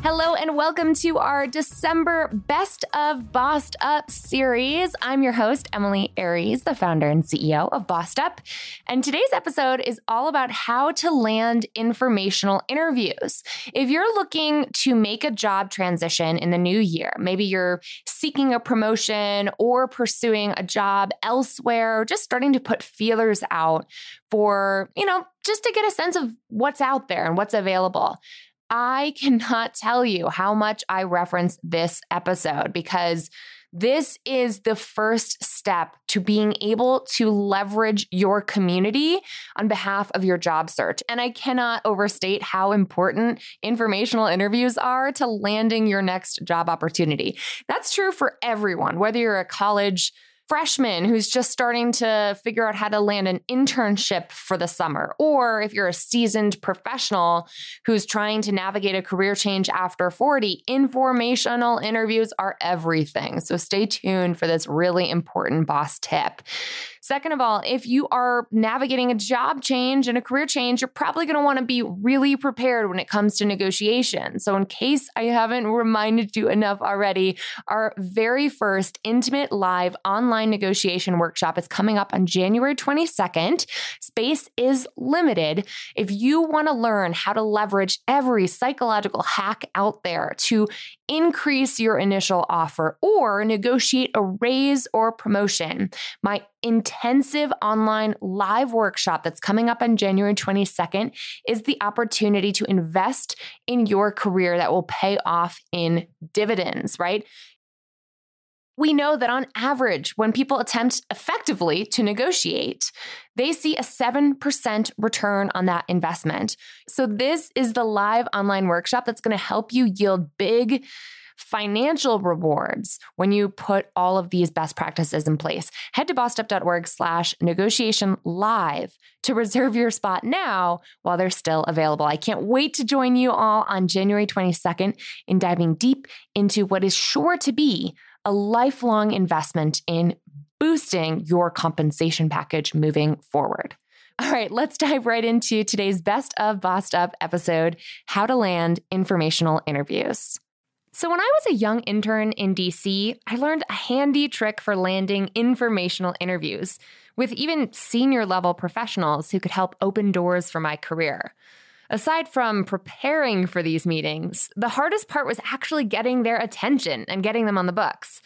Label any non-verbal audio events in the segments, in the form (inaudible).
Hello, and welcome to our December Best of Bossed Up series. I'm your host, Emilie Aries, the founder and CEO of Bossed Up. And today's episode is all about how to land informational interviews. If you're looking to make a job transition in the new year, maybe you're seeking a promotion or pursuing a job elsewhere, or just starting to put feelers out for, you know, just to get a sense of what's out there and what's available. I cannot (laughs) tell you how much I reference this episode because this is the first step to being able to leverage your community on behalf of your job search. And I cannot overstate how important informational interviews are to landing your next job opportunity. That's true for everyone, whether you're a college freshman who's just starting to figure out how to land an internship for the summer, or if you're a seasoned professional who's trying to navigate a career change after 40, informational interviews are everything. So stay tuned for this really important boss tip. Second of all, if you are navigating a job change and a career change, you're probably going to want to be really prepared when it comes to negotiation. So, in case I haven't reminded you enough already, our very first intimate live online negotiation workshop is coming up on January 22nd. Space is limited. If you want to learn how to leverage every psychological hack out there to increase your initial offer or negotiate a raise or promotion, my intensive online live workshop that's coming up on January 22nd is the opportunity to invest in your career that will pay off in dividends, right? We know that on average, when people attempt effectively to negotiate, they see a 7% return on that investment. So, this is the live online workshop that's going to help you yield big financial rewards when you put all of these best practices in place. Head to bossedup.org slash negotiation live to reserve your spot now while they're still available. I can't wait to join you all on January 22nd in diving deep into what is sure to be a lifelong investment in boosting your compensation package moving forward. All right, let's dive right into today's Best of Bossed Up episode How to Land Informational Interviews. So, when I was a young intern in DC, I learned a handy trick for landing informational interviews with even senior level professionals who could help open doors for my career. Aside from preparing for these meetings, the hardest part was actually getting their attention and getting them on the books.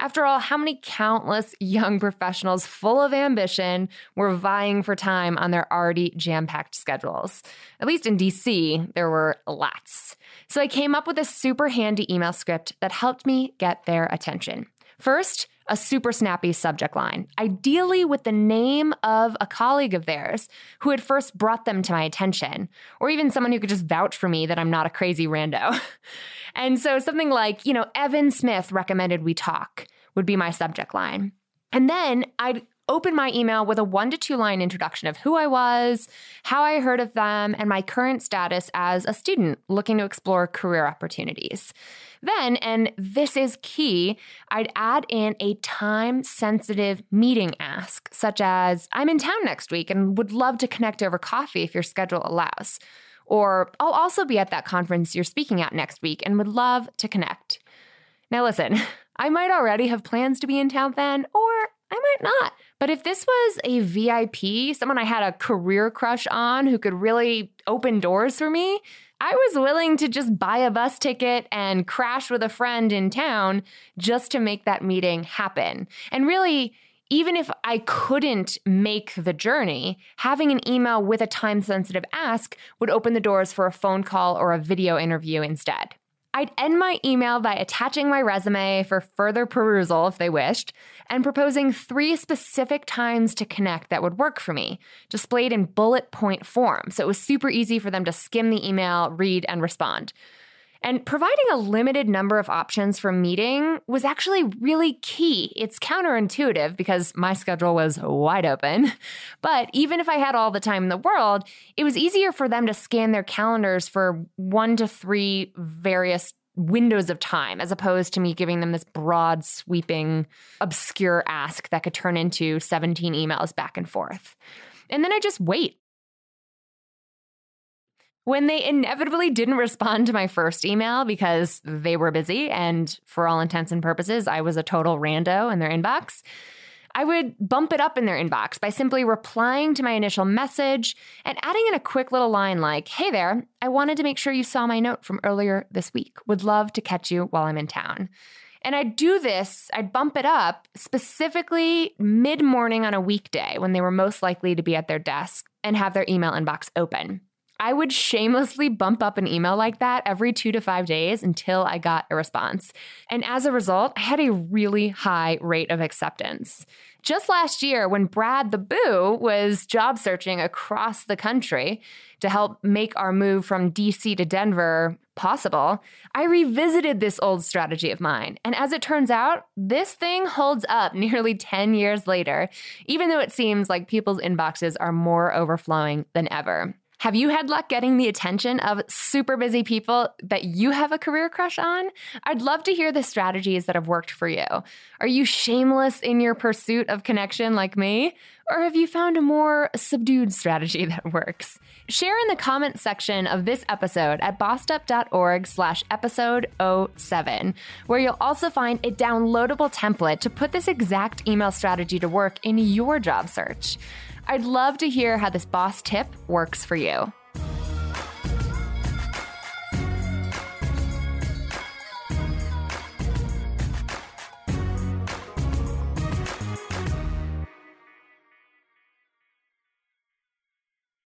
After all, how many countless young professionals full of ambition were vying for time on their already jam packed schedules? At least in DC, there were lots. So I came up with a super handy email script that helped me get their attention. First, a super snappy subject line, ideally with the name of a colleague of theirs who had first brought them to my attention, or even someone who could just vouch for me that I'm not a crazy rando. (laughs) And so something like, you know, Evan Smith recommended we talk would be my subject line. And then I'd open my email with a one to two line introduction of who I was, how I heard of them, and my current status as a student looking to explore career opportunities. Then, and this is key, I'd add in a time sensitive meeting ask, such as I'm in town next week and would love to connect over coffee if your schedule allows. Or I'll also be at that conference you're speaking at next week and would love to connect. Now, listen, (laughs) I might already have plans to be in town then, or I might not. But if this was a VIP, someone I had a career crush on who could really open doors for me, I was willing to just buy a bus ticket and crash with a friend in town just to make that meeting happen. And really, even if I couldn't make the journey, having an email with a time sensitive ask would open the doors for a phone call or a video interview instead. I'd end my email by attaching my resume for further perusal if they wished, and proposing three specific times to connect that would work for me, displayed in bullet point form. So it was super easy for them to skim the email, read, and respond. And providing a limited number of options for meeting was actually really key. It's counterintuitive because my schedule was wide open. (laughs) But even if I had all the time in the world, it was easier for them to scan their calendars for one to three various windows of time as opposed to me giving them this broad, sweeping, obscure ask that could turn into 17 emails back and forth. And then I just wait when they inevitably didn't respond to my first email because they were busy and for all intents and purposes, I was a total rando in their inbox. I would bump it up in their inbox by simply replying to my initial message and adding in a quick little line like, Hey there, I wanted to make sure you saw my note from earlier this week. Would love to catch you while I'm in town. And I'd do this, I'd bump it up specifically mid morning on a weekday when they were most likely to be at their desk and have their email inbox open. I would shamelessly bump up an email like that every two to five days until I got a response. And as a result, I had a really high rate of acceptance. Just last year, when Brad the Boo was job searching across the country to help make our move from DC to Denver possible, I revisited this old strategy of mine. And as it turns out, this thing holds up (laughs) nearly 10 years later, even though it seems like people's inboxes are more overflowing than ever. Have you had luck getting the attention of super busy people that you have a career crush on? I'd love to hear the strategies that have worked for you. Are you shameless in your pursuit of connection like me? Or have you found a more subdued strategy (laughs) that works? Share in the comments section of this episode at bossedup.org slash episode 07, where you'll also find a downloadable template to put this exact email strategy to work in your job search. I'd love to hear how this boss tip works for you.